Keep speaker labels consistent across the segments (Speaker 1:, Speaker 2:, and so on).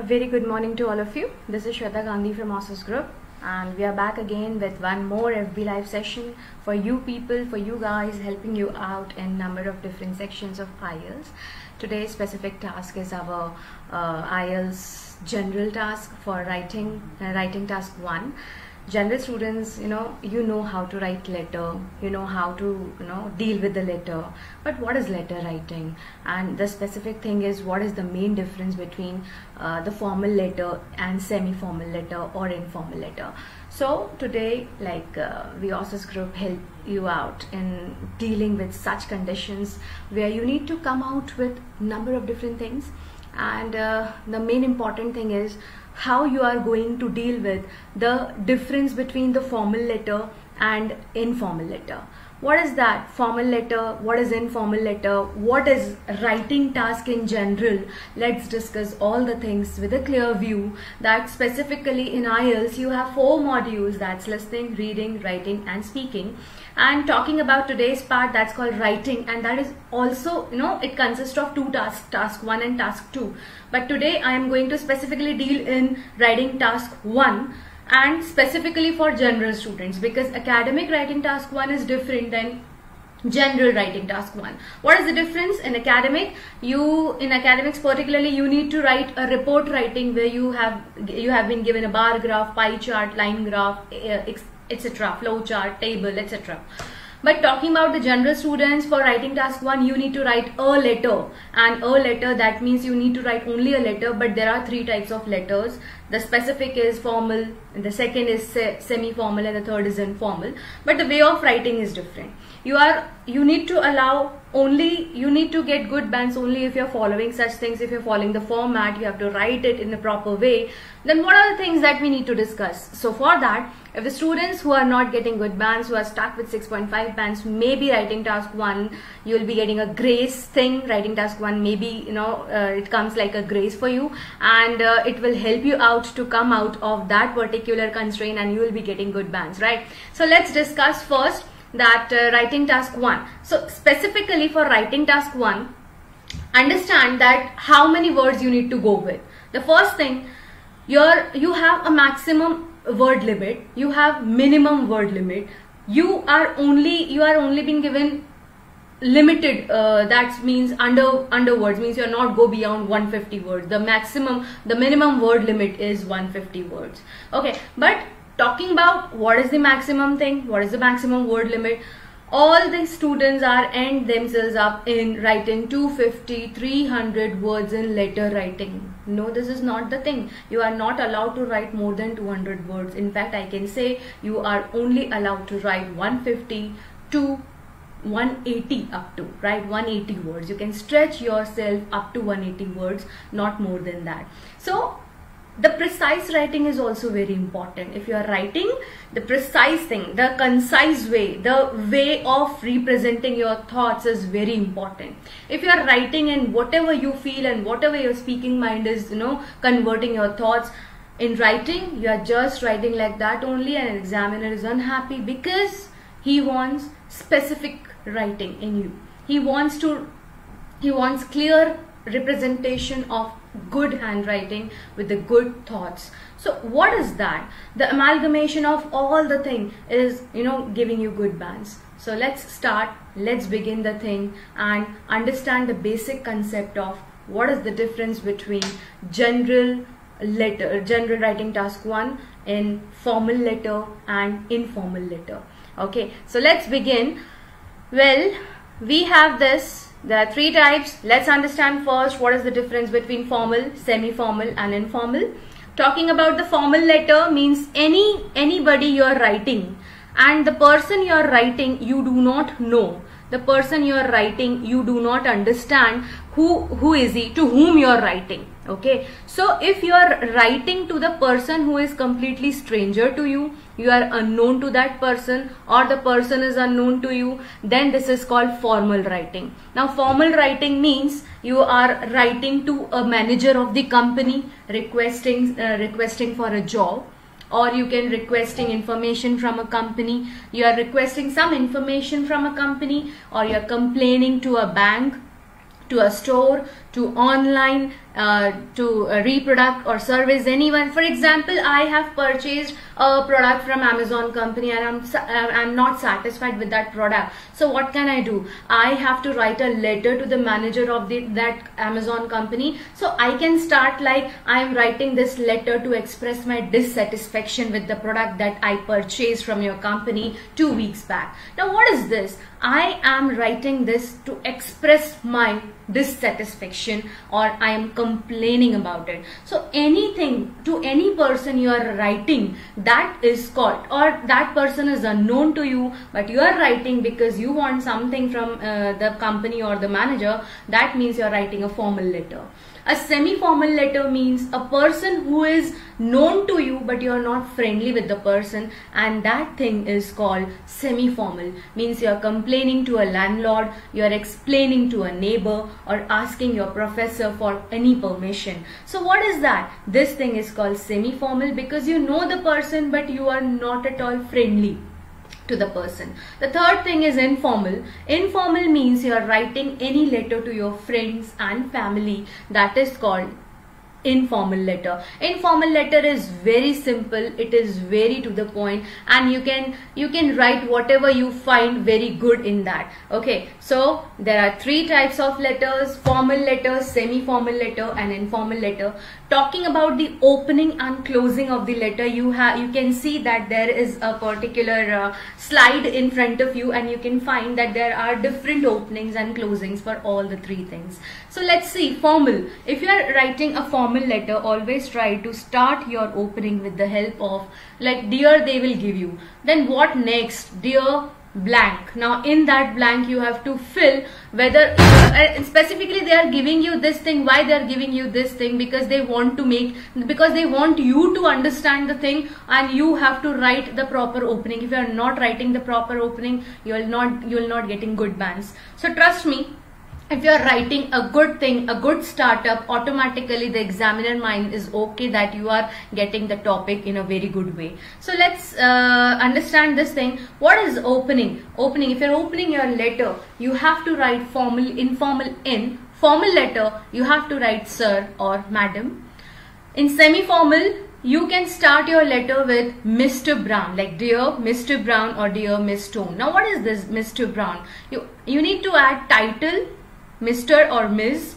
Speaker 1: A very good morning to all of you. This is Shweta Gandhi from Ossus Group, and we are back again with one more FB Live session for you people, for you guys, helping you out in number of different sections of IELTS. Today's specific task is our uh, IELTS general task for writing, uh, writing task one general students you know you know how to write letter you know how to you know deal with the letter but what is letter writing? And the specific thing is what is the main difference between uh, the formal letter and semi-formal letter or informal letter? So today like uh, we Ossus group help you out in dealing with such conditions where you need to come out with number of different things. And uh, the main important thing is how you are going to deal with the difference between the formal letter and informal letter. What is that formal letter? What is informal letter? What is writing task in general? Let's discuss all the things with a clear view that specifically in IELTS you have four modules. That's listening reading writing and speaking and talking about today's part that's called writing. And that is also you know it consists of two tasks task 1 and task 2 but today I am going to specifically deal in writing task 1 and specifically for general students because academic writing task 1 is different than general writing task 1 what is the difference? In academic you in academics particularly you need to write a report writing where you have you have been given a bar graph pie chart line graph eh, eh, etc flow chart table etc but talking about the general students for writing task 1 you need to write a letter. And a letter that means you need to write only a letter but there are three types of letters. The specific is formal the second is semi-formal and the third is informal. But the way of writing is different. You are you need to allow only you need to get good bands only if you're following such things. If you're following the format you have to write it in the proper way. Then what are the things that we need to discuss? So for that if the students who are not getting good bands who are stuck with 6.5 bands maybe writing task 1 you will be getting a grace thing. Writing task 1 maybe you know uh, it comes like a grace for you. And uh, it will help you out to come out of that particular constraint and you will be getting good bands right? So let's discuss first that uh, writing task 1 so specifically for writing task 1 understand that how many words you need to go with. The first thing you're you have a maximum word limit. You have minimum word limit. You are only you are only being given limited uh, that means under under words. Means you're not go beyond 150 words. The maximum the minimum word limit is 150 words. Okay but talking about what is the maximum thing? What is the maximum word limit all the students are end themselves up in writing 250 300 words in letter writing. No this is not the thing. You are not allowed to write more than 200 words. In fact i can say you are only allowed to write 150 to 180 up to. Right 180 words. You can stretch yourself up to 180 words not more than that. So the precise writing is also very important. If you are writing the precise thing the concise way the way of representing your thoughts is very important. If you are writing and whatever you feel and whatever your speaking mind is you know converting your thoughts in writing you are just writing like that only and an examiner is unhappy because he wants specific writing in you. He wants to he wants clear representation of good handwriting with the good thoughts. So what is that? The amalgamation of all the thing is you know giving you good bands. So let's start let's begin the thing and understand the basic concept of what is the difference between general letter general writing task 1 in formal letter and informal letter. Okay so let's begin. Well we have this there are three types. Let's understand first what is the difference between formal, semi-formal and informal. Talking about the formal letter means any anybody you are writing and the person you are writing you do not know. The person you are writing you do not understand who who is he to whom you are writing okay so if you are writing to the person who is completely stranger to you you are unknown to that person or the person is unknown to you then this is called formal writing. Now formal writing means you are writing to a manager of the company requesting uh, requesting for a job or you can requesting information from a company. You are requesting some information from a company or you are complaining to a bank to a store to online uh, to uh, reproduct or service anyone. For example i have purchased a product from amazon company and i'm uh, i'm not satisfied with that product. So what can i do? I have to write a letter to the manager of the that amazon company. So i can start like i'm writing this letter to express my dissatisfaction with the product that i purchased from your company 2 weeks back. Now what is this? I am writing this to express my dissatisfaction or i am complaining about it. So anything to any person you are writing that is called or that person is unknown to you but you are writing because you want something from uh, the company or the manager that means you are writing a formal letter a semi-formal letter means a person who is known to you but you are not friendly with the person and that thing is called semi-formal. Means you are complaining to a landlord, you are explaining to a neighbor or asking your professor for any permission. So what is that? This thing is called semi-formal because you know the person but you are not at all friendly to the person. The third thing is informal. Informal means you are writing any letter to your friends and family that is called informal letter. Informal letter is very simple. It is very to the point and you can you can write whatever you find very good in that. Okay so there are three types of letters formal letter semi formal letter and informal letter. Talking about the opening and closing of the letter you have you can see that there is a particular uh, slide in front of you and you can find that there are different openings and closings for all the three things. So let's see formal. If you are writing a formal formal letter always try to start your opening with the help of like dear they will give you. Then what next? Dear blank. Now in that blank you have to fill whether uh, specifically they are giving you this thing. Why they are giving you this thing? Because they want to make because they want you to understand the thing and you have to write the proper opening. If you are not writing the proper opening you will not you will not getting good bands. So trust me if you're writing a good thing, a good startup, automatically the examiner mind is okay that you are getting the topic in a very good way. So let's uh, understand this thing. What is opening? Opening, if you're opening your letter, you have to write formal, informal in. Formal letter, you have to write sir or madam. In semi-formal, you can start your letter with Mr. Brown, like dear Mr. Brown or dear Miss Stone. Now what is this Mr. Brown? You, you need to add title, Mr. or Ms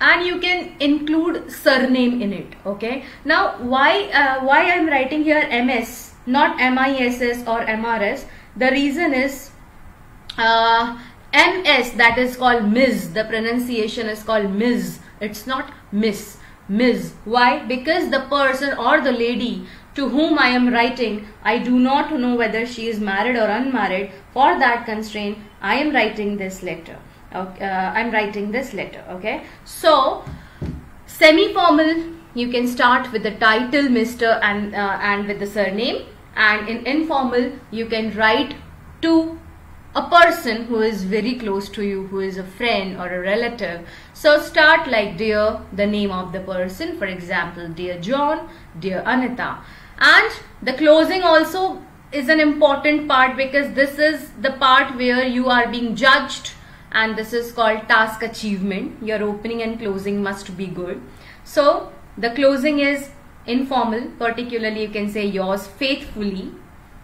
Speaker 1: and you can include surname in it okay? Now why uh, why i'm writing here ms not miss or mrs the reason is uh, ms that is called ms the pronunciation is called ms it's not miss. Ms why? Because the person or the lady to whom i am writing i do not know whether she is married or unmarried. For that constraint i am writing this letter okay, uh, I'm writing this letter okay? So semi-formal you can start with the title Mr. and uh, and with the surname. And in informal you can write to a person who is very close to you who is a friend or a relative. So start like dear the name of the person for example dear John dear Anita. And the closing also is an important part because this is the part where you are being judged and this is called task achievement. Your opening and closing must be good. So the closing is informal, particularly you can say yours faithfully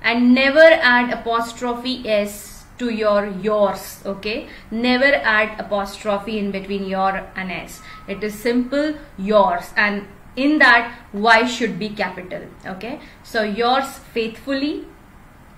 Speaker 1: and never add apostrophe s to your yours okay never add apostrophe in between your and s it is simple yours and in that y should be capital okay so yours faithfully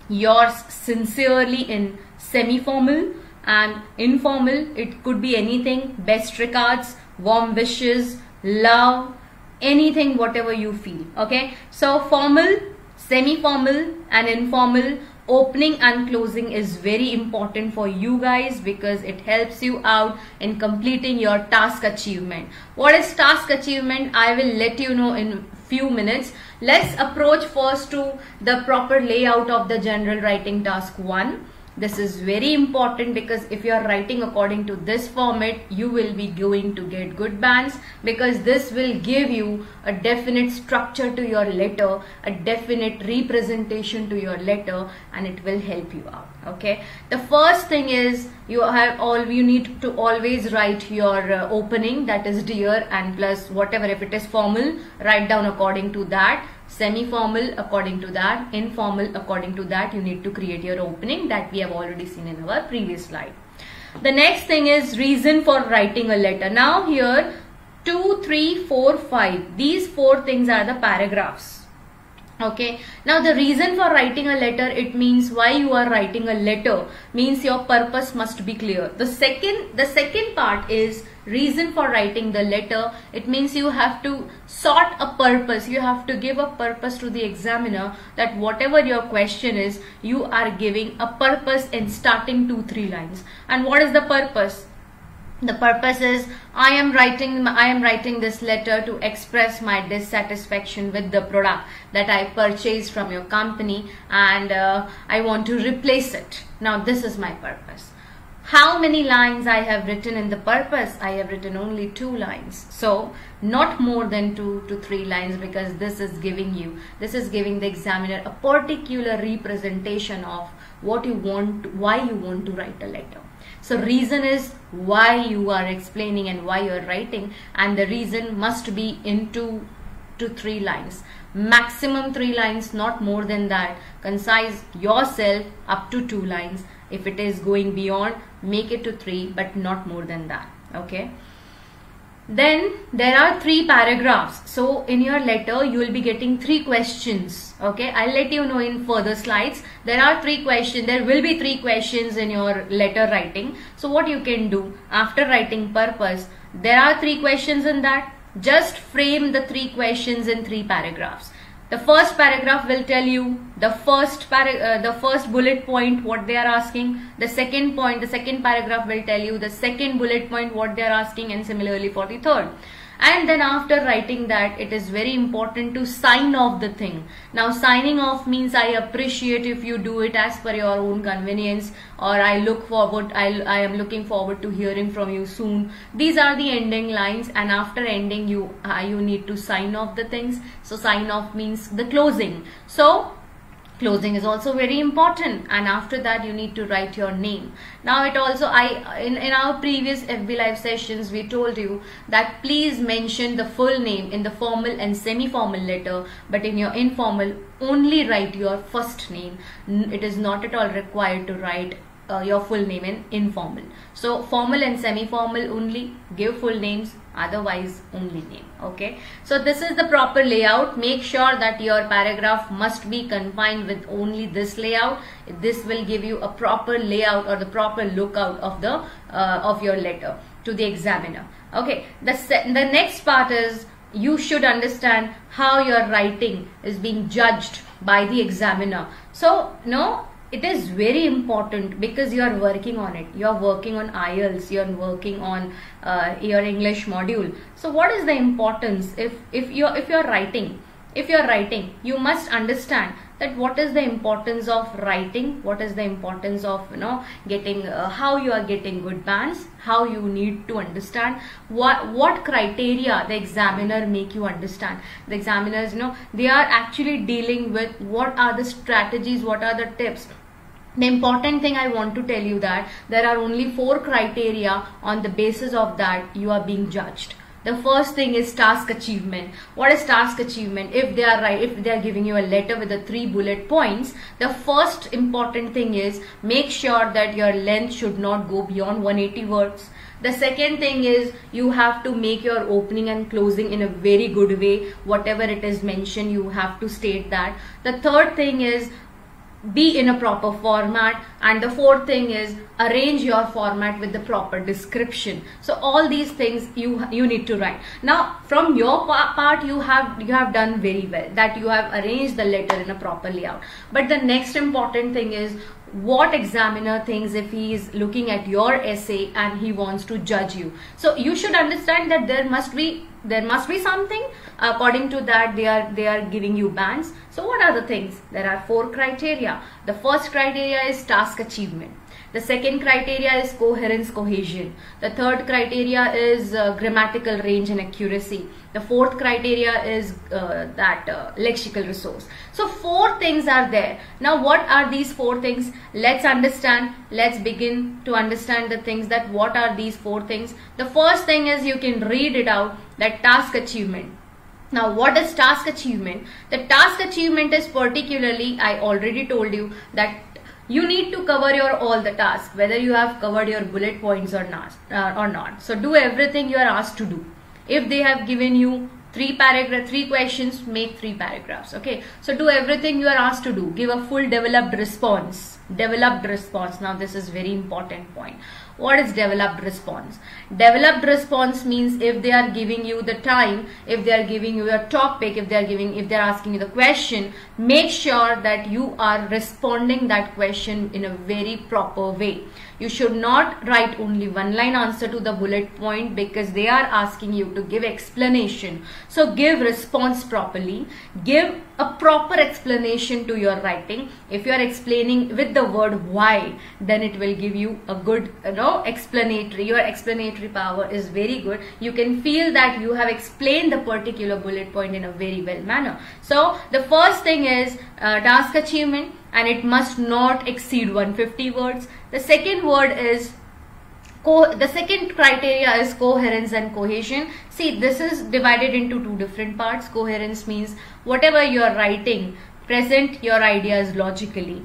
Speaker 1: yours sincerely in semi formal and informal it could be anything. Best regards warm wishes love anything whatever you feel okay? So formal semi formal and informal opening and closing is very important for you guys because it helps you out in completing your task achievement. What is task achievement? I will let you know in few minutes. Let's approach first to the proper layout of the general writing task 1 this is very important because if you are writing according to this format you will be going to get good bands because this will give you a definite structure to your letter a definite representation to your letter and it will help you out okay? The first thing is you have all you need to always write your uh, opening that is dear and plus whatever if it is formal write down according to that semi-formal according to that, informal according to that you need to create your opening that we have already seen in our previous slide. The next thing is reason for writing a letter. Now here 2, 3, 4, 5 these four things are the paragraphs okay now the reason for writing a letter it means why you are writing a letter means your purpose must be clear the second the second part is reason for writing the letter it means you have to sort a purpose. You have to give a purpose to the examiner that whatever your question is you are giving a purpose in starting two three lines. And what is the purpose? The purpose is i am writing i am writing this letter to express my dissatisfaction with the product that i purchased from your company and uh, i want to replace it. Now this is my purpose how many lines i have written in the purpose i have written only two lines so not more than two to three lines because this is giving you this is giving the examiner a particular representation of what you want why you want to write a letter so reason is why you are explaining and why you are writing and the reason must be in two to three lines. Maximum three lines, not more than that. Concise yourself up to two lines. If it is going beyond, make it to three but not more than that. Okay. Then there are three paragraphs. So in your letter, you will be getting three questions. Okay, I'll let you know in further slides. There are three questions. There will be three questions in your letter writing. So what you can do after writing purpose, there are three questions in that. Just frame the three questions in three paragraphs. The first paragraph will tell you the first uh, the first bullet point what they are asking. The second point, the second paragraph will tell you the second bullet point what they are asking and similarly for the third and then after writing that it is very important to sign off the thing. Now signing off means i appreciate if you do it as per your own convenience or i look forward i, I am looking forward to hearing from you soon. These are the ending lines and after ending you uh, you need to sign off the things. So sign off means the closing. So closing is also very important and after that you need to write your name now it also i in, in our previous fb live sessions we told you that please mention the full name in the formal and semi-formal letter but in your informal only write your first name it is not at all required to write uh, your full name in informal. So formal and semi-formal only give full names otherwise only name okay? So this is the proper layout. Make sure that your paragraph must be confined with only this layout. This will give you a proper layout or the proper lookout of the uh, of your letter to the examiner okay? The the next part is you should understand how your writing is being judged by the examiner. So no it is very important because you are working on it. You are working on IELTS you are working on uh, your English module. So what is the importance? If if you if you are writing if you are writing you must understand that what is the importance of writing what is the importance of you know getting uh, how you are getting good bands how you need to understand what what criteria the examiner make you understand the examiners you know they are actually dealing with what are the strategies what are the tips the important thing I want to tell you that there are only four criteria on the basis of that you are being judged. The first thing is task achievement. What is task achievement? If they are right, if they are giving you a letter with the three bullet points, the first important thing is make sure that your length should not go beyond 180 words. The second thing is you have to make your opening and closing in a very good way. Whatever it is mentioned, you have to state that. The third thing is be in a proper format. And the fourth thing is arrange your format with the proper description. So all these things you you need to write. Now from your part you have you have done very well that you have arranged the letter in a proper layout. But the next important thing is what examiner thinks if he is looking at your essay and he wants to judge you. So you should understand that there must be there must be something according to that they are they are giving you bands so what are the things? There are four criteria. The first criteria is task achievement the second criteria is coherence cohesion. The third criteria is uh, grammatical range and accuracy. The fourth criteria is uh, that uh, lexical resource. So four things are there. Now what are these four things? Let's understand. Let's begin to understand the things that what are these four things. The first thing is you can read it out that task achievement. Now what is task achievement? The task achievement is particularly I already told you that you need to cover your all the tasks whether you have covered your bullet points or not uh, or not. So do everything you are asked to do. If they have given you three paragraph three questions make three paragraphs okay? So do everything you are asked to do. Give a full developed response. Developed response. Now this is very important point. What is developed response developed response means if they are giving you the time if they are giving you a topic if they are giving if they are asking you the question make sure that you are responding that question in a very proper way. You should not write only one line answer to the bullet point because they are asking you to give explanation. So give response properly. Give a proper explanation to your writing. If you are explaining with the word why then it will give you a good you know explanatory your explanatory power is very good you can feel that you have explained the particular bullet point in a very well manner so the first thing is uh, task achievement and it must not exceed 150 words the second word is the second criteria is coherence and cohesion. See, this is divided into two different parts. Coherence means whatever you are writing, present your ideas logically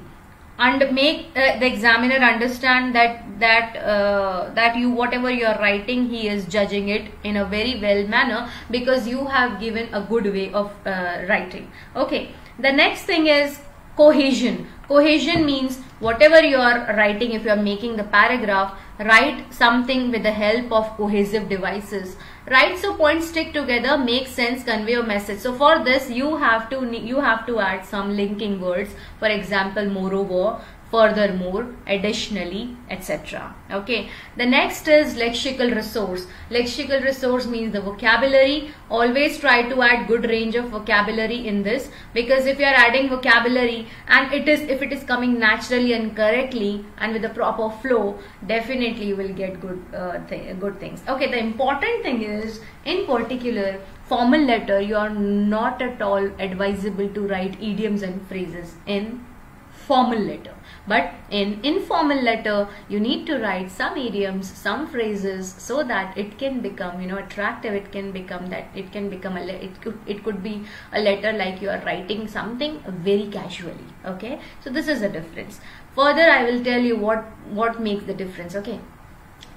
Speaker 1: and make uh, the examiner understand that that uh, that you whatever you are writing he is judging it in a very well manner because you have given a good way of uh, writing. Okay. The next thing is cohesion. Cohesion means whatever you are writing if you are making the paragraph write something with the help of cohesive devices right so points stick together make sense convey a message. So for this you have to you have to add some linking words. For example moreover furthermore, additionally, etc. Okay. The next is lexical resource. Lexical resource means the vocabulary. Always try to add good range of vocabulary in this because if you are adding vocabulary and it is if it is coming naturally and correctly and with the proper flow, definitely you will get good uh, th good things. Okay. The important thing is in particular formal letter you are not at all advisable to write idioms and phrases in formal letter but in informal letter, you need to write some idioms, some phrases so that it can become, you know, attractive. It can become that it can become a, it could, it could be a letter like you are writing something very casually. Okay. So this is a difference. Further, I will tell you what, what makes the difference. Okay.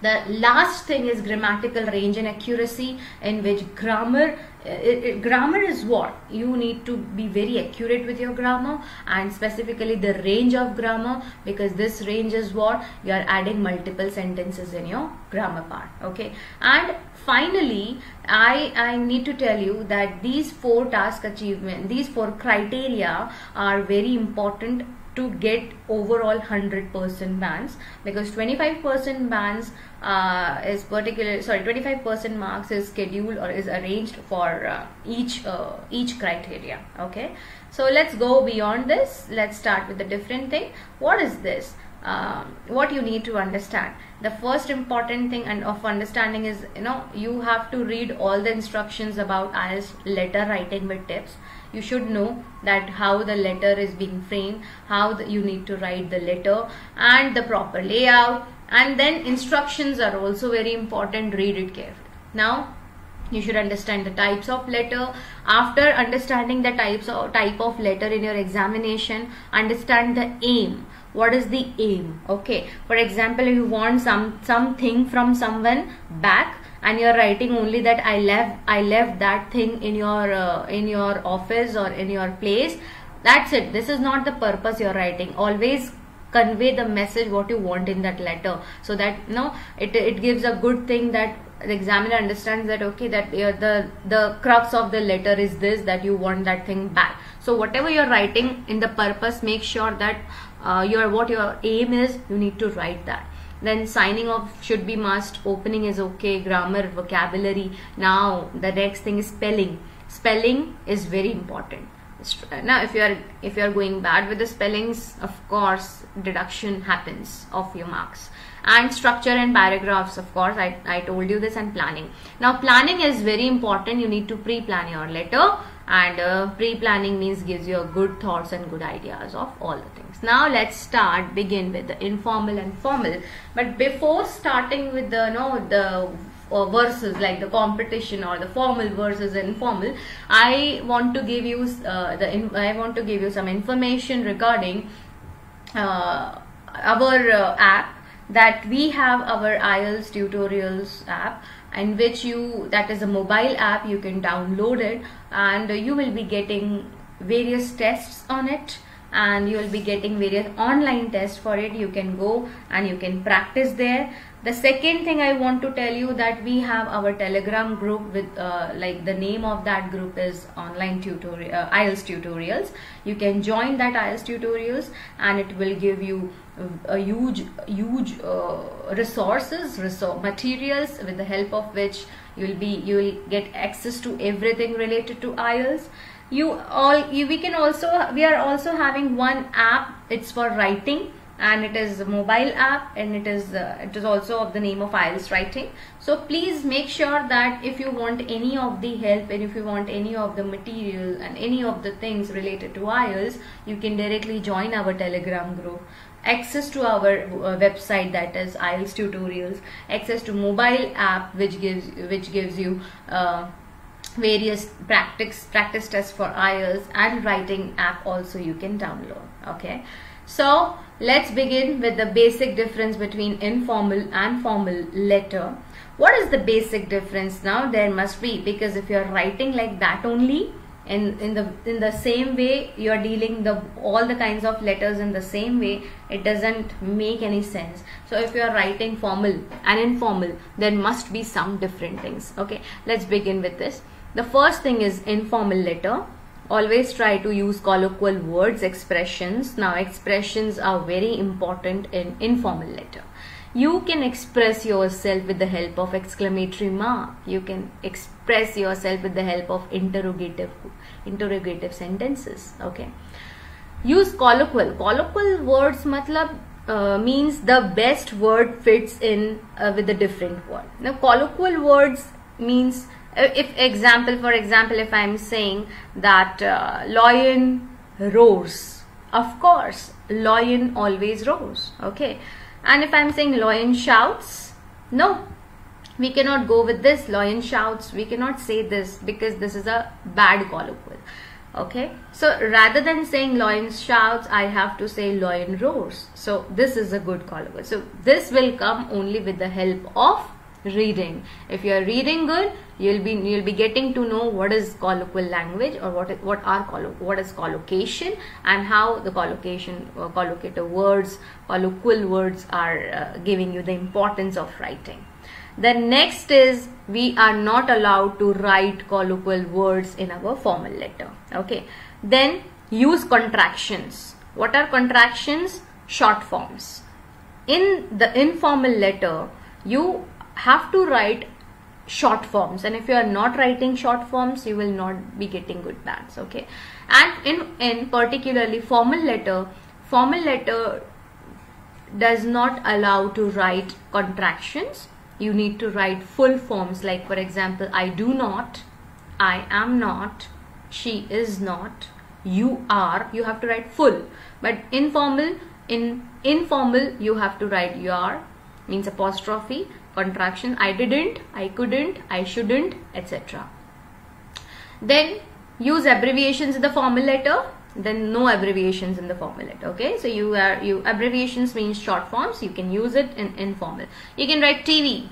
Speaker 1: The last thing is grammatical range and accuracy in which grammar it, it, grammar is what? You need to be very accurate with your grammar and specifically the range of grammar because this range is what? You are adding multiple sentences in your grammar part okay? And finally i i need to tell you that these four task achievement these four criteria are very important to get overall 100% bands because 25% bands uh, is particular sorry 25% marks is scheduled or is arranged for uh, each uh, each criteria okay? So let's go beyond this. Let's start with a different thing. What is this? Um, what you need to understand. The first important thing and of understanding is you know you have to read all the instructions about IELTS letter writing with tips you should know that how the letter is being framed how the, you need to write the letter and the proper layout. And then instructions are also very important. Read it carefully. Now you should understand the types of letter. After understanding the types of type of letter in your examination understand the aim. What is the aim? Okay. For example if you want some something from someone back and you're writing only that i left i left that thing in your uh, in your office or in your place. That's it. This is not the purpose you're writing. Always convey the message what you want in that letter. So that you know it, it gives a good thing that the examiner understands that okay that the the crux of the letter is this that you want that thing back. So whatever you're writing in the purpose make sure that uh, your what your aim is you need to write that then signing off should be must. Opening is okay. Grammar vocabulary. Now the next thing is spelling. Spelling is very important. Uh, now if you are if you are going bad with the spellings of course deduction happens of your marks. And structure and paragraphs of course. I, I told you this and planning. Now planning is very important. You need to pre-plan your letter and uh, pre-planning means gives you a good thoughts and good ideas of all the things. Now let's start begin with the informal and formal. But before starting with the no the uh, verses like the competition or the formal versus informal i want to give you uh, the i want to give you some information regarding uh, our uh, app that we have our IELTS tutorials app in which you that is a mobile app you can download it and you will be getting various tests on it. And you will be getting various online tests for it. You can go and you can practice there the second thing i want to tell you that we have our telegram group with uh, like the name of that group is online tutorial uh, ielts tutorials. You can join that ielts tutorials and it will give you a huge huge uh, resources resource materials with the help of which you will be you will get access to everything related to ielts you all you, we can also we are also having one app. It's for writing and it is a mobile app and it is uh, it is also of the name of IELTS writing. So please make sure that if you want any of the help and if you want any of the material and any of the things related to IELTS you can directly join our telegram group. Access to our uh, website that is IELTS tutorials. Access to mobile app which gives which gives you uh, various practice practice tests for IELTS and writing app also you can download okay? So let's begin with the basic difference between informal and formal letter. What is the basic difference now? There must be because if you're writing like that only in, in the in the same way you're dealing the all the kinds of letters in the same way it doesn't make any sense so if you're writing formal and informal there must be some different things okay let's begin with this the first thing is informal letter always try to use colloquial words expressions. Now expressions are very important in informal letter. You can express yourself with the help of exclamatory mark. You can express yourself with the help of interrogative interrogative sentences okay? Use colloquial. Colloquial words matlab uh, means the best word fits in uh, with a different word. Now colloquial words means if example for example if i'm saying that uh, lion roars. Of course lion always roars okay? And if i'm saying lion shouts no. We cannot go with this lion shouts. We cannot say this because this is a bad colloquial okay? So rather than saying lion shouts i have to say lion roars. So this is a good colloquial so this will come only with the help of reading. If you are reading good you'll be you'll be getting to know what is colloquial language or what what are what is collocation and how the collocation uh, collocative words colloquial words are uh, giving you the importance of writing. The next is we are not allowed to write colloquial words in our formal letter. Okay. Then use contractions. What are contractions? Short forms. In the informal letter you have to write short forms. And if you are not writing short forms you will not be getting good marks okay? And in in particularly formal letter formal letter does not allow to write contractions. You need to write full forms. Like for example i do not i am not she is not you are you have to write full. But informal in informal you have to write your means apostrophe contraction. I didn't, I couldn't, I shouldn't, etc. Then use abbreviations in the formal letter then no abbreviations in the formal letter okay? So you are you abbreviations means short forms you can use it in informal you can write tv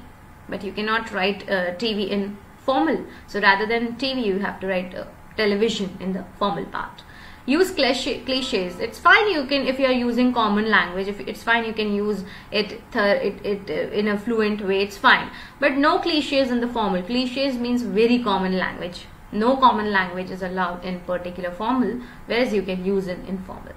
Speaker 1: but you cannot write uh, tv in formal. So rather than tv you have to write uh, television in the formal part use cliches. It's fine you can if you are using common language if it's fine you can use it it, it uh, in a fluent way it's fine. But no cliches in the formal. Cliches means very common language. No common language is allowed in particular formal whereas you can use in informal.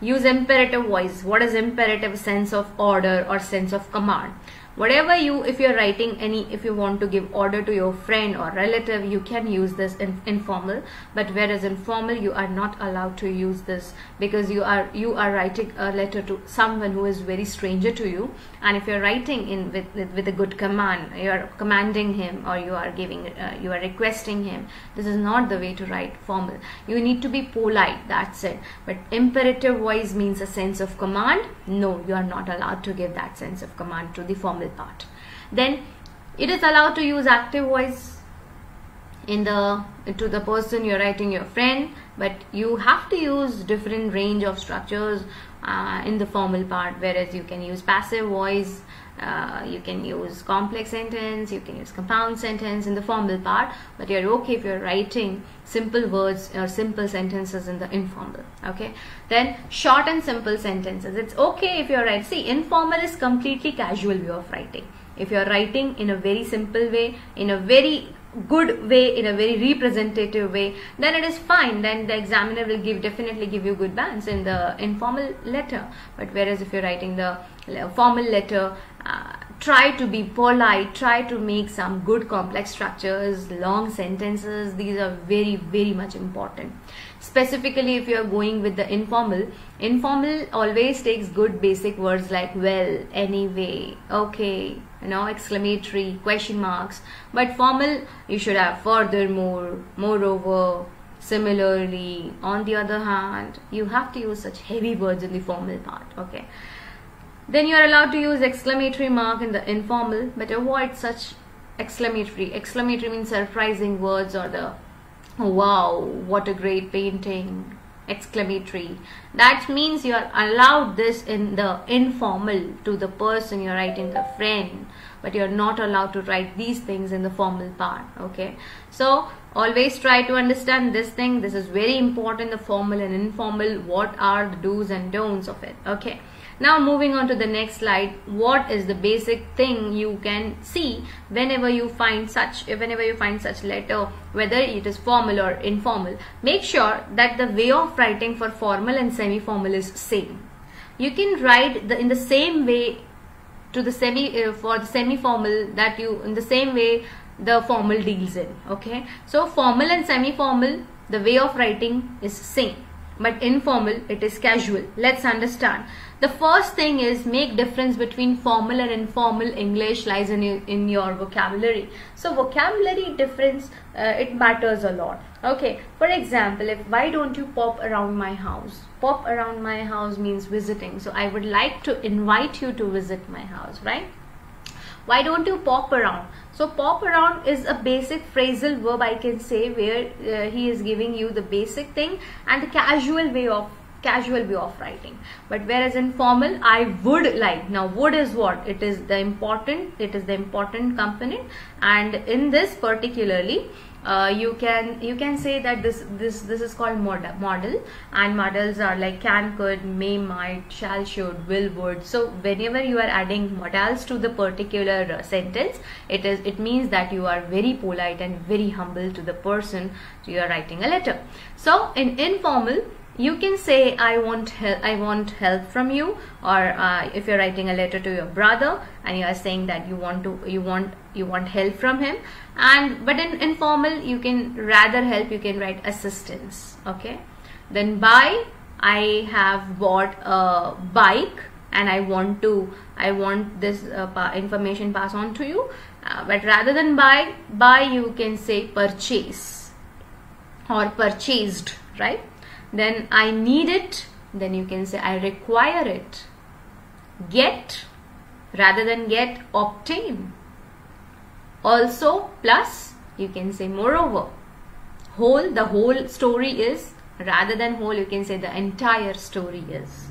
Speaker 1: Use imperative voice. What is imperative? Sense of order or sense of command whatever you if you're writing any if you want to give order to your friend or relative you can use this in informal. But whereas informal you are not allowed to use this because you are you are writing a letter to someone who is very stranger to you. And if you're writing in with with, with a good command you're commanding him or you are giving uh, you are requesting him this is not the way to write formal. You need to be polite that's it. But imperative voice means a sense of command. No you are not allowed to give that sense of command to the formal part then it is allowed to use active voice in the to the person you're writing your friend but you have to use different range of structures uh, in the formal part whereas you can use passive voice uh, you can use complex sentence you can use compound sentence in the formal part but you're okay if you're writing simple words or simple sentences in the informal okay? Then short and simple sentences. It's okay if you're writing see informal is completely casual way of writing. If you're writing in a very simple way in a very good way in a very representative way then it is fine. Then the examiner will give definitely give you good bands in the informal letter. But whereas if you're writing the formal letter uh, try to be polite try to make some good complex structures long sentences these are very very much important. Specifically if you are going with the informal informal always takes good basic words like well anyway okay you know exclamatory question marks. But formal you should have furthermore moreover similarly. On the other hand you have to use such heavy words in the formal part okay then you are allowed to use exclamatory mark in the informal but avoid such exclamatory. Exclamatory means surprising words or the oh, wow what a great painting exclamatory. That means you are allowed this in the informal to the person you're writing the friend but you're not allowed to write these things in the formal part okay? So always try to understand this thing. This is very important the formal and informal. What are the do's and don'ts of it okay now moving on to the next slide, what is the basic thing you can see whenever you find such, whenever you find such letter, whether it is formal or informal. Make sure that the way of writing for formal and semi-formal is same. You can write the, in the same way to the semi, uh, for the semi-formal that you, in the same way the formal deals in, okay. So formal and semi-formal, the way of writing is same but informal it is casual. Let's understand. The first thing is make difference between formal and informal. English lies in, in your vocabulary. So vocabulary difference uh, it matters a lot. Okay for example if why don't you pop around my house? Pop around my house means visiting. So i would like to invite you to visit my house right? Why don't you pop around so pop around is a basic phrasal verb I can say where uh, he is giving you the basic thing and the casual way of casual way of writing. But whereas in formal I would like. Now would is what? It is the important it is the important component. And in this particularly uh, you can you can say that this this this is called modal modal and modals are like can could may might shall should will would. So whenever you are adding modals to the particular uh, sentence it is it means that you are very polite and very humble to the person you are writing a letter. So in informal you can say I want help I want help from you or uh, if you're writing a letter to your brother and you are saying that you want to you want you want help from him. And but in informal you can rather help you can write assistance okay? Then buy I have bought a bike and I want to I want this uh, information pass on to you. Uh, but rather than buy buy you can say purchase or purchased right then I need it. Then you can say I require it. Get rather than get obtain. Also plus you can say moreover. Whole the whole story is rather than whole you can say the entire story is.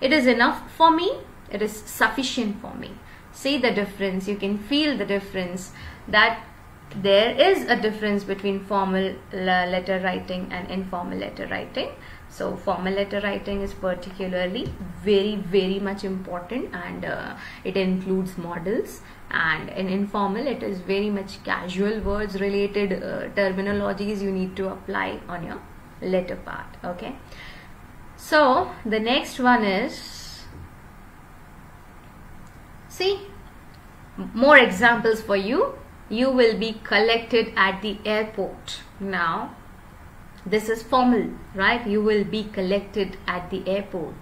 Speaker 1: It is enough for me. It is sufficient for me. See the difference. You can feel the difference that there is a difference between formal letter writing and informal letter writing. So formal letter writing is particularly very very much important and uh, it includes modals. And in informal it is very much casual words related uh, terminologies you need to apply on your letter part okay? So the next one is see more examples for you you will be collected at the airport now this is formal right you will be collected at the airport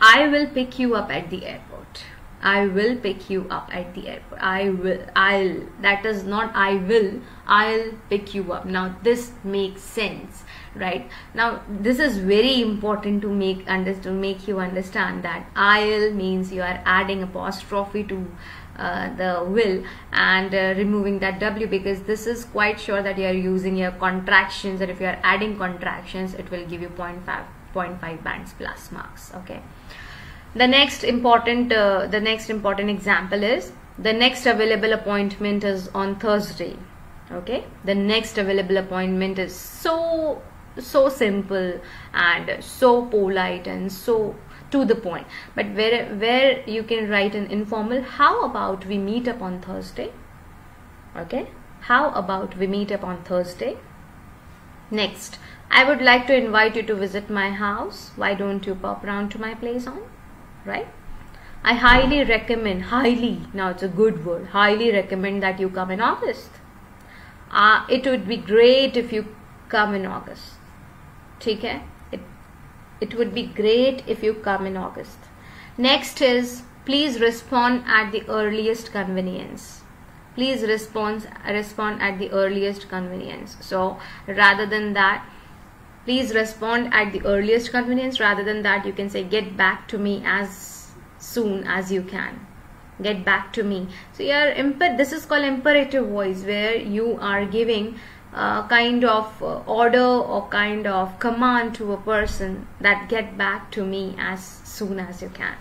Speaker 1: i will pick you up at the airport I will pick you up at the airport. I will, I'll, that is not I will, I'll pick you up. Now this makes sense, right? Now this is very important to make, understand make you understand that I'll means you are adding apostrophe to uh, the will and uh, removing that W because this is quite sure that you are using your contractions and if you are adding contractions it will give you 0.5, 0.5 bands plus marks, okay? the next important uh, the next important example is the next available appointment is on thursday okay the next available appointment is so so simple and so polite and so to the point but where where you can write an informal how about we meet up on thursday okay how about we meet up on thursday next i would like to invite you to visit my house why don't you pop around to my place on right? I highly recommend, highly, now it's a good word, highly recommend that you come in August. Uh, it would be great if you come in August. Okay? It, it would be great if you come in August. Next is, please respond at the earliest convenience. Please respond, respond at the earliest convenience. So rather than that, please respond at the earliest convenience rather than that you can say get back to me as soon as you can get back to me so your imper this is called imperative voice where you are giving a kind of uh, order or kind of command to a person that get back to me as soon as you can.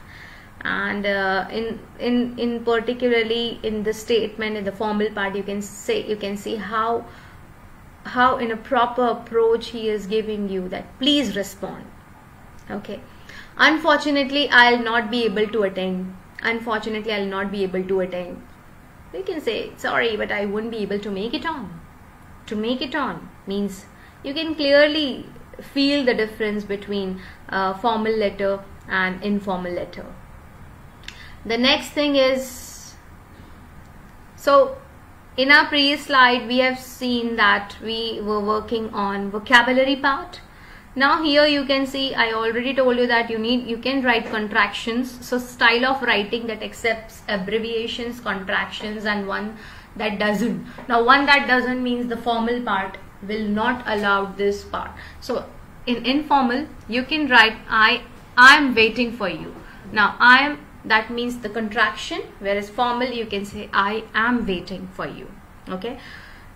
Speaker 1: And uh, in in in particularly in the statement in the formal part you can say you can see how how in a proper approach he is giving you that please respond. Okay. Unfortunately i'll not be able to attend. Unfortunately i'll not be able to attend. You can say sorry but i won't be able to make it on to make it on means you can clearly feel the difference between formal letter and informal letter the next thing is so in our previous slide, we have seen that we were working on vocabulary part. Now here you can see, I already told you that you need, you can write contractions. So style of writing that accepts abbreviations, contractions and one that doesn't. Now one that doesn't means the formal part will not allow this part. So in informal, you can write, I, I'm waiting for you. Now I am that means the contraction whereas formal you can say I am waiting for you okay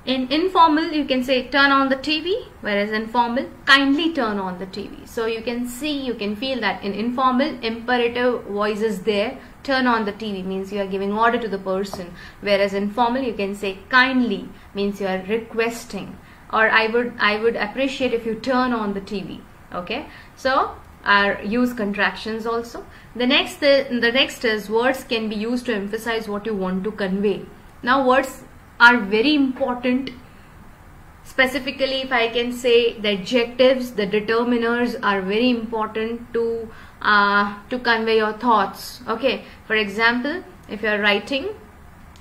Speaker 1: in informal you can say turn on the TV whereas informal kindly turn on the TV so you can see you can feel that in informal imperative voice is there turn on the TV means you are giving order to the person whereas informal you can say kindly means you are requesting or I would I would appreciate if you turn on the TV okay? So are use contractions also. The next the, the next is words can be used to emphasize what you want to convey. Now words are very important. Specifically if I can say the adjectives the determiners are very important to uh, to convey your thoughts. Okay for example if you are writing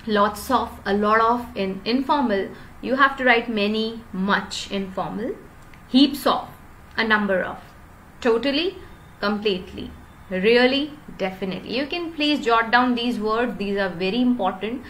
Speaker 1: lots of a lot of in informal you have to write many much informal heaps of a number of totally completely really definitely. You can please jot down these words these are very important.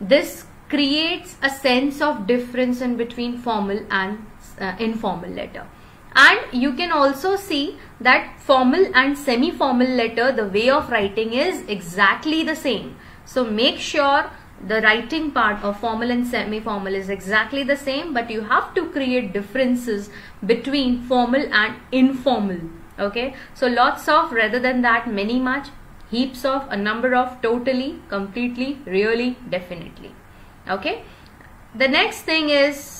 Speaker 1: This creates a sense of difference in between formal and uh, informal letter and you can also see that formal and semi-formal letter the way of writing is exactly the same. So make sure the writing part of formal and semi-formal is exactly the same but you have to create differences between formal and informal okay? So lots of rather than that many much heaps of a number of totally completely really definitely okay? The next thing is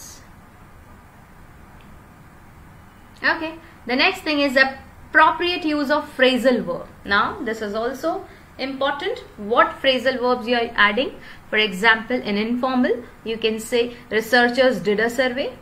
Speaker 1: Okay. The next thing is appropriate use of phrasal verb. Now this is also important. What phrasal verbs you are adding? For example, in informal, you can say researchers did a survey.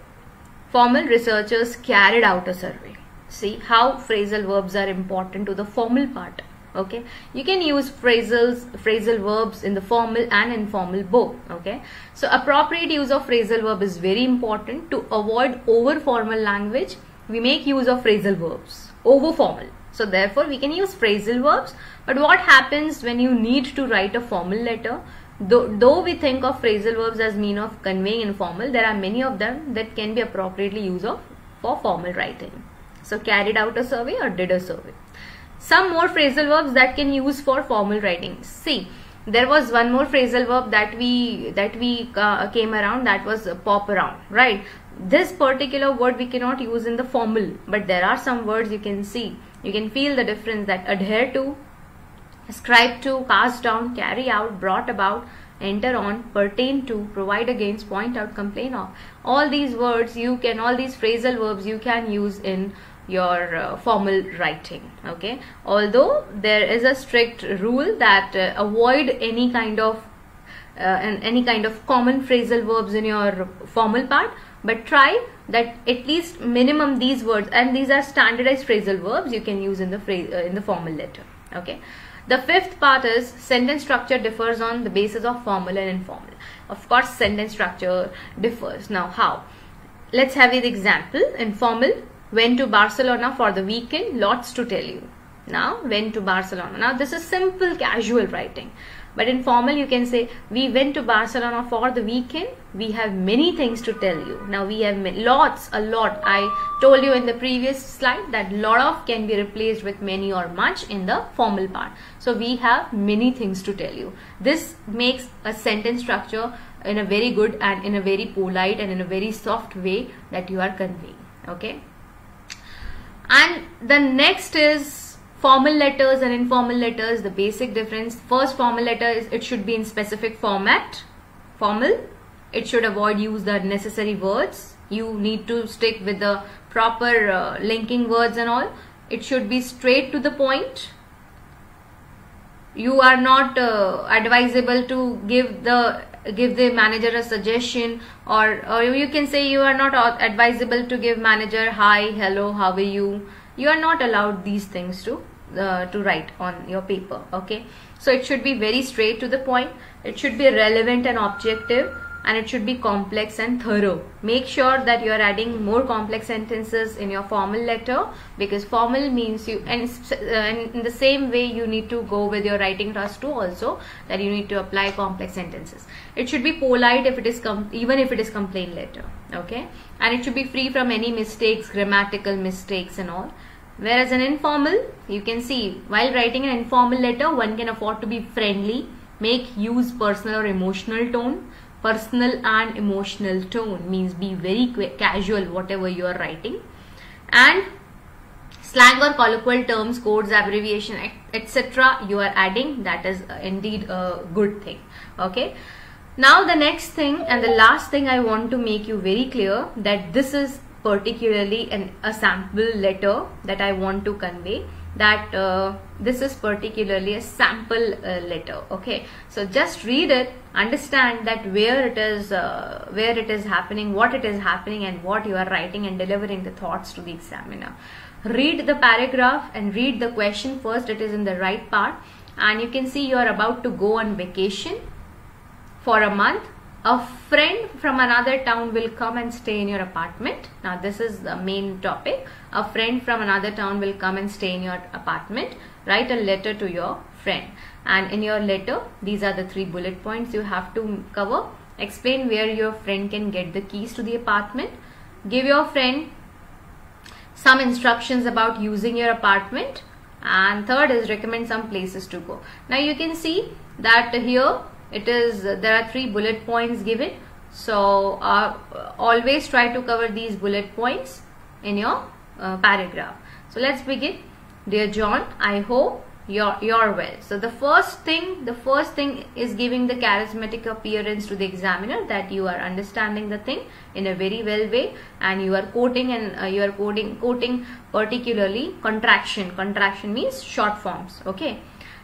Speaker 1: Formal researchers carried out a survey. See how phrasal verbs are important to the formal part okay you can use phrasals phrasal verbs in the formal and informal both okay so appropriate use of phrasal verb is very important to avoid over formal language we make use of phrasal verbs. Over formal. So therefore we can use phrasal verbs. But what happens when you need to write a formal letter? Though, though we think of phrasal verbs as mean of conveying informal there are many of them that can be appropriately used of for formal writing. So carried out a survey or did a survey. Some more phrasal verbs that can use for formal writing. See, there was one more phrasal verb that we that we uh, came around. That was pop around, right? This particular word we cannot use in the formal, but there are some words you can see. You can feel the difference that adhere to, ascribe to, pass down, carry out, brought about, enter on, pertain to, provide against, point out, complain of. All these words you can, all these phrasal verbs you can use in your uh, formal writing okay although there is a strict rule that uh, avoid any kind of uh, any kind of common phrasal verbs in your formal part but try that at least minimum these words and these are standardized phrasal verbs you can use in the phrase uh, in the formal letter okay the fifth part is sentence structure differs on the basis of formal and informal of course sentence structure differs now how let's have an example informal Went to Barcelona for the weekend, lots to tell you. Now, went to Barcelona. Now, this is simple casual writing. But in formal, you can say, we went to Barcelona for the weekend. We have many things to tell you. Now, we have lots, a lot. I told you in the previous slide that lot of can be replaced with many or much in the formal part. So, we have many things to tell you. This makes a sentence structure in a very good and in a very polite and in a very soft way that you are conveying. Okay and the next is formal letters and informal letters the basic difference. First formal letter is it should be in specific format formal. It should avoid use the necessary words. You need to stick with the proper uh, linking words and all. It should be straight to the point. You are not uh, advisable to give the give the manager a suggestion or, or you can say you are not advisable to give manager hi hello how are you you are not allowed these things to uh, to write on your paper okay so it should be very straight to the point it should be relevant and objective and it should be complex and thorough. Make sure that you are adding more complex sentences in your formal letter because formal means you and, and in the same way you need to go with your writing task too also that you need to apply complex sentences. It should be polite if it is even if it is complaint letter okay and it should be free from any mistakes grammatical mistakes and all whereas an informal you can see while writing an informal letter one can afford to be friendly make use personal or emotional tone. Personal and emotional tone means be very casual whatever you are writing. And slang or colloquial terms codes abbreviation etc you are adding that is uh, indeed a good thing. Okay? Now the next thing and the last thing i want to make you very clear that this is particularly an, a sample letter that i want to convey that uh, this is particularly a sample uh, letter okay? So just read it understand that where it is uh, where it is happening what it is happening and what you are writing and delivering the thoughts to the examiner. Read the paragraph and read the question first it is in the right part and you can see you are about to go on vacation for a month a friend from another town will come and stay in your apartment. Now this is the main topic. A friend from another town will come and stay in your apartment. Write a letter to your friend. And in your letter, these are the three bullet points you have to cover. Explain where your friend can get the keys to the apartment. Give your friend some instructions about using your apartment. And third is recommend some places to go. Now you can see that here it is there are three bullet points given. So uh, always try to cover these bullet points in your uh, paragraph. So let's begin. Dear john i hope you're you're well. So the first thing the first thing is giving the charismatic appearance to the examiner that you are understanding the thing in a very well way and you are quoting and uh, you are quoting quoting particularly contraction. Contraction means short forms okay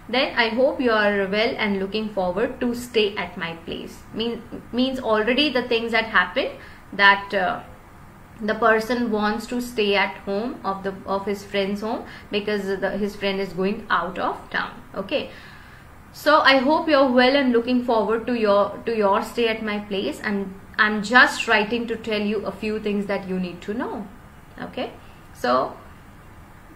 Speaker 1: then i hope you are well and looking forward to stay at my place. Mean means already the things that happen that uh, the person wants to stay at home of the of his friend's home because the, his friend is going out of town. Okay? So i hope you're well and looking forward to your to your stay at my place and i'm just writing to tell you a few things that you need to know. Okay? So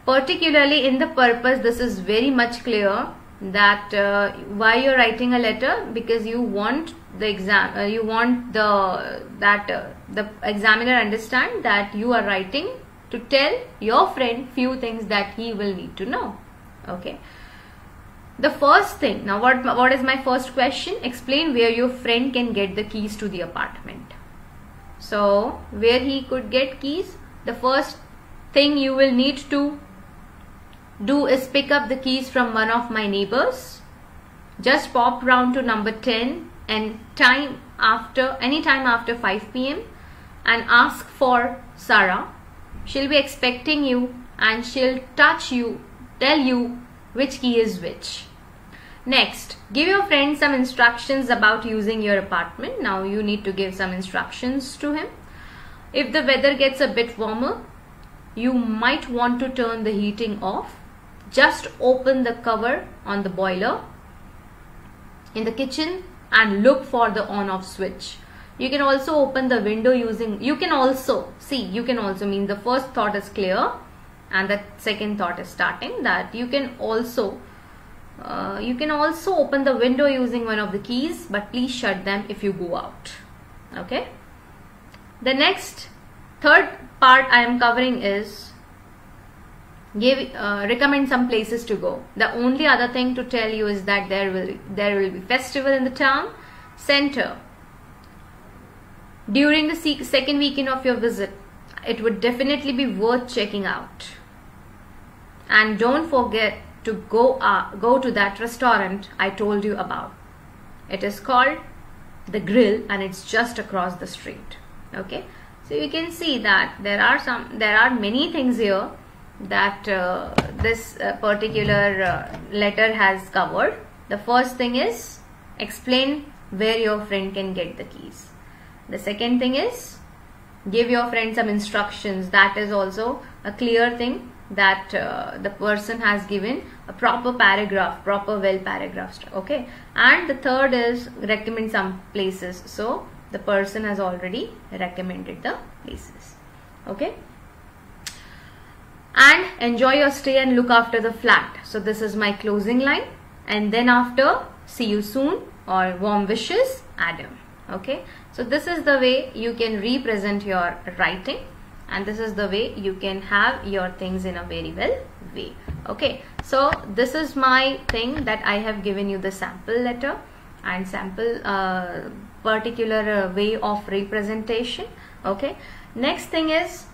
Speaker 1: particularly in the purpose this is very much clear that uh, why you're writing a letter? Because you want the exam uh, you want the that uh, the examiner understand that you are writing to tell your friend few things that he will need to know. Okay? The first thing now what what is my first question? Explain where your friend can get the keys to the apartment. So where he could get keys the first thing you will need to do is pick up the keys from one of my neighbors. Just pop round to number 10 and time after any time after 5 pm and ask for Sarah. She'll be expecting you and she'll touch you, tell you which key is which. Next, give your friend some instructions about using your apartment. Now you need to give some instructions to him. If the weather gets a bit warmer, you might want to turn the heating off just open the cover on the boiler in the kitchen and look for the on off switch. You can also open the window using you can also see you can also mean the first thought is clear and the second thought is starting that you can also uh, you can also open the window using one of the keys but please shut them if you go out. Okay? The next third part I am covering is give uh, recommend some places to go. The only other thing to tell you is that there will there will be festival in the town center. During the second weekend of your visit it would definitely be worth checking out. And don't forget to go uh, go to that restaurant I told you about. It is called the grill and it's just across the street. Okay? So you can see that there are some there are many things here that uh, this uh, particular uh, letter has covered. The first thing is explain where your friend can get the keys. The second thing is give your friend some instructions. That is also a clear thing that uh, the person has given a proper paragraph, proper well paragraph. Okay. And the third is recommend some places. So the person has already recommended the places. Okay and enjoy your stay and look after the flat. So this is my closing line and then after see you soon or warm wishes Adam. Okay. So this is the way you can represent your writing and this is the way you can have your things in a very well way. Okay. So this is my thing that I have given you the sample letter and sample uh, particular uh, way of representation. Okay. Next thing is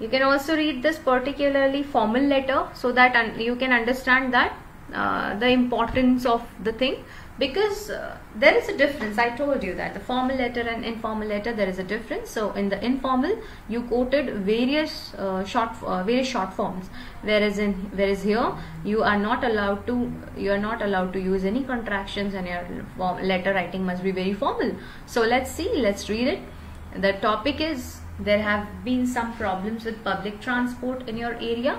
Speaker 1: you can also read this particularly formal letter so that you can understand that uh, the importance of the thing. Because uh, there is a difference. I told you that the formal letter and informal letter there is a difference. So in the informal you quoted various uh, short uh, various short forms. Whereas in whereas here you are not allowed to you are not allowed to use any contractions and your letter writing must be very formal. So let's see. Let's read it. The topic is there have been some problems with public transport in your area.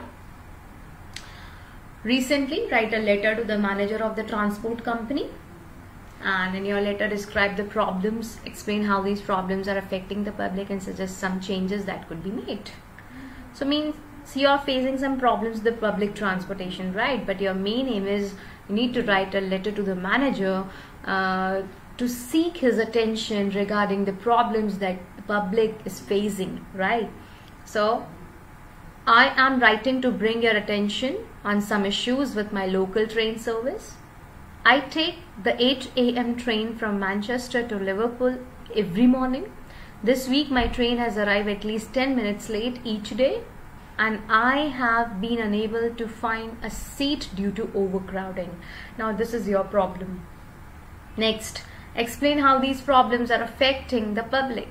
Speaker 1: Recently write a letter to the manager of the transport company and in your letter describe the problems explain how these problems are affecting the public and suggest some changes that could be made. So means you are facing some problems with the public transportation right? But your main aim is you need to write a letter to the manager uh, to seek his attention regarding the problems that the public is facing, right? So I am writing to bring your attention on some issues with my local train service. I take the 8 a.m. train from Manchester to Liverpool every morning. This week my train has arrived at least 10 minutes late each day. and I have been unable to find a seat due to overcrowding. Now this is your problem. Next, explain how these problems are affecting the public.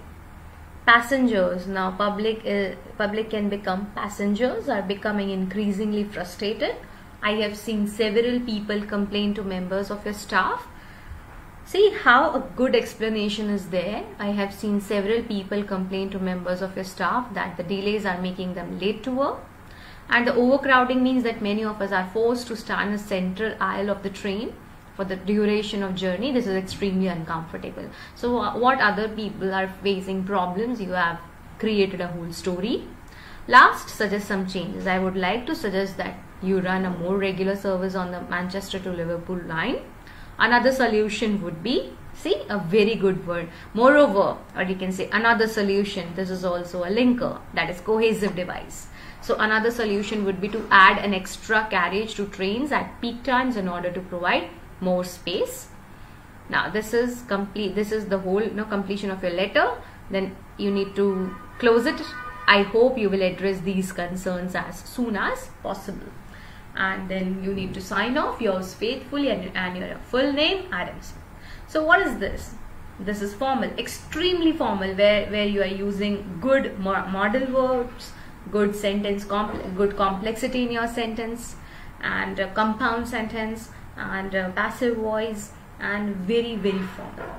Speaker 1: Passengers, now public, uh, public can become passengers are becoming increasingly frustrated. I have seen several people complain to members of your staff See how a good explanation is there. I have seen several people complain to members of your staff that the delays are making them late to work. And the overcrowding means that many of us are forced to stand in the central aisle of the train for the duration of journey. This is extremely uncomfortable. So uh, what other people are facing problems, you have created a whole story. Last, suggest some changes. I would like to suggest that you run a more regular service on the Manchester to Liverpool line Another solution would be, see, a very good word. Moreover, or you can say another solution, this is also a linker, that is cohesive device. So another solution would be to add an extra carriage to trains at peak times in order to provide more space. Now this is complete, this is the whole you know, completion of your letter. Then you need to close it. I hope you will address these concerns as soon as possible and then you need to sign off yours faithfully and, and your full name Adams. So what is this? This is formal, extremely formal where, where you are using good modal words good sentence, compl good complexity in your sentence and compound sentence and passive voice and very very formal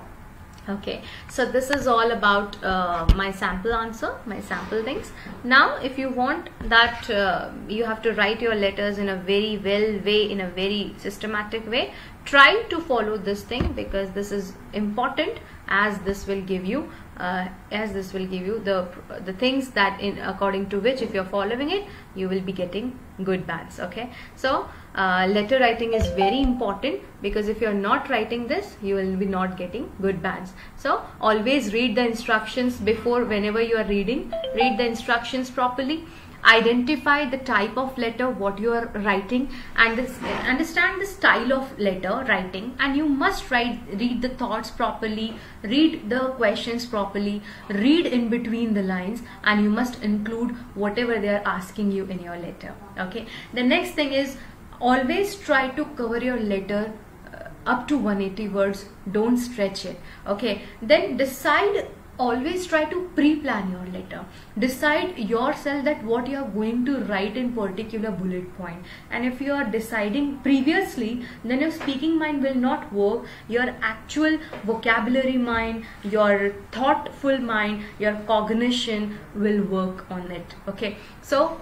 Speaker 1: okay so this is all about uh, my sample answer my sample things. Now if you want that uh, you have to write your letters in a very well way in a very systematic way try to follow this thing because this is important as this will give you uh, as this will give you the the things that in according to which if you're following it you will be getting good bands okay? So uh, letter writing is very important because if you're not writing this you will be not getting good bands. So always read the instructions before whenever you are reading. Read the instructions properly. Identify the type of letter what you are writing and this, understand the style of letter writing and you must write read the thoughts properly read the questions properly read in between the lines and you must include whatever they are asking you in your letter. Okay? The next thing is always try to cover your letter uh, up to 180 words. Don't stretch it. Okay? Then decide always try to pre-plan your letter. Decide yourself that what you are going to write in particular bullet point. And if you are deciding previously then your speaking mind will not work. Your actual vocabulary mind your thoughtful mind your cognition will work on it. Okay? So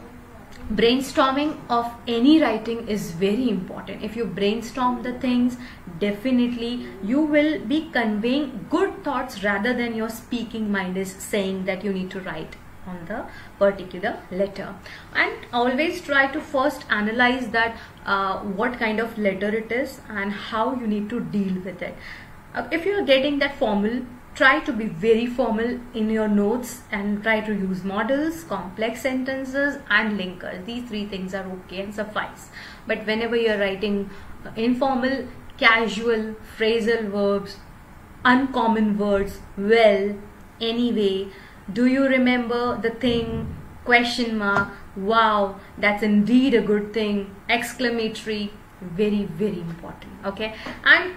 Speaker 1: brainstorming of any writing is very important. If you brainstorm the things definitely you will be conveying good thoughts rather than your speaking mind is saying that you need to write on the particular letter. And always try to first analyze that uh, what kind of letter it is and how you need to deal with it. Uh, if you are getting that formal try to be very formal in your notes and try to use modals, complex sentences and linkers. These three things are okay and suffice. But whenever you're writing informal, casual, phrasal verbs, uncommon words, well, anyway, do you remember the thing, question mark, wow, that's indeed a good thing, exclamatory, very, very important, okay? And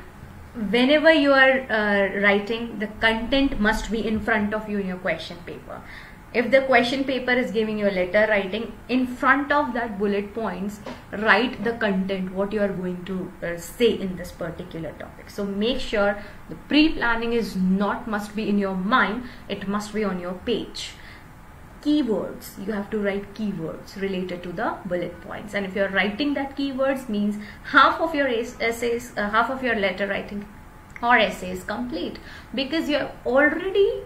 Speaker 1: whenever you are uh, writing the content must be in front of you in your question paper. If the question paper is giving you a letter writing in front of that bullet points write the content what you are going to uh, say in this particular topic. So make sure the pre-planning is not must be in your mind it must be on your page keywords. You have to write keywords related to the bullet points. And if you're writing that keywords means half of your essays uh, half of your letter writing or essay is complete. Because you have already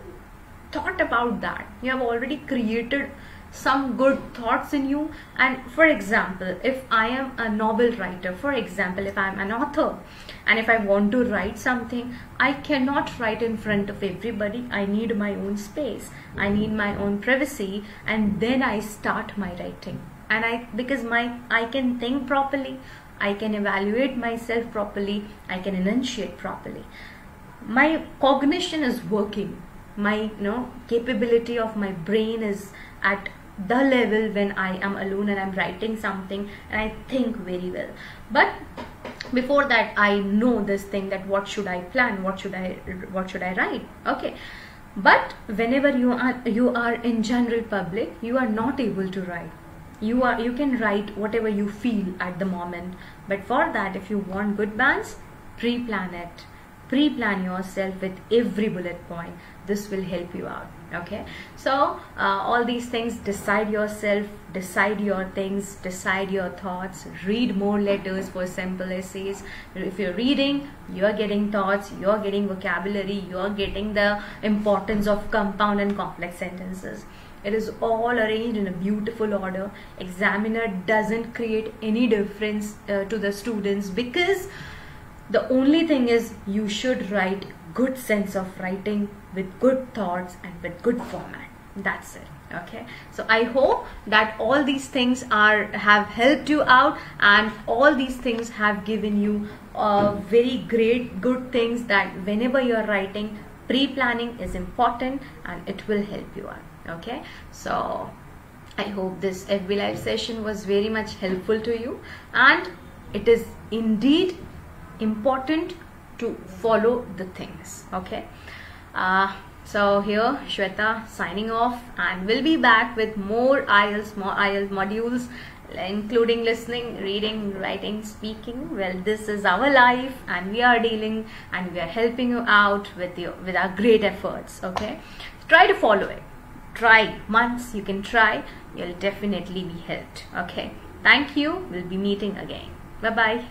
Speaker 1: thought about that. You have already created some good thoughts in you. And for example if i am a novel writer for example if i am an author and if i want to write something i cannot write in front of everybody. I need my own space. I need my own privacy. And then i start my writing. And i because my i can think properly i can evaluate myself properly i can enunciate properly. My cognition is working. My you know capability of my brain is at the level when I am alone and I'm writing something and I think very well. But before that I know this thing that what should I plan, what should I what should I write. Okay. But whenever you are you are in general public, you are not able to write. You are you can write whatever you feel at the moment. But for that if you want good bands, pre-plan it pre-plan yourself with every bullet point. This will help you out okay? So uh, all these things decide yourself decide your things decide your thoughts. Read more letters for simple essays. If you're reading you're getting thoughts you're getting vocabulary you're getting the importance of compound and complex sentences. It is all arranged in a beautiful order. Examiner doesn't create any difference uh, to the students because the only thing is you should write good sense of writing with good thoughts and with good format. That's it okay? So i hope that all these things are have helped you out and all these things have given you uh, very great good things that whenever you're writing pre-planning is important and it will help you out okay? So i hope this fb live session was very much helpful to you and it is indeed important to follow the things okay? Uh, so here Shweta signing off and we'll be back with more IELTS more IELTS modules including listening reading writing speaking. Well this is our life and we are dealing and we are helping you out with you with our great efforts okay? Try to follow it. Try. Once you can try you'll definitely be helped okay? Thank you. We'll be meeting again. Bye bye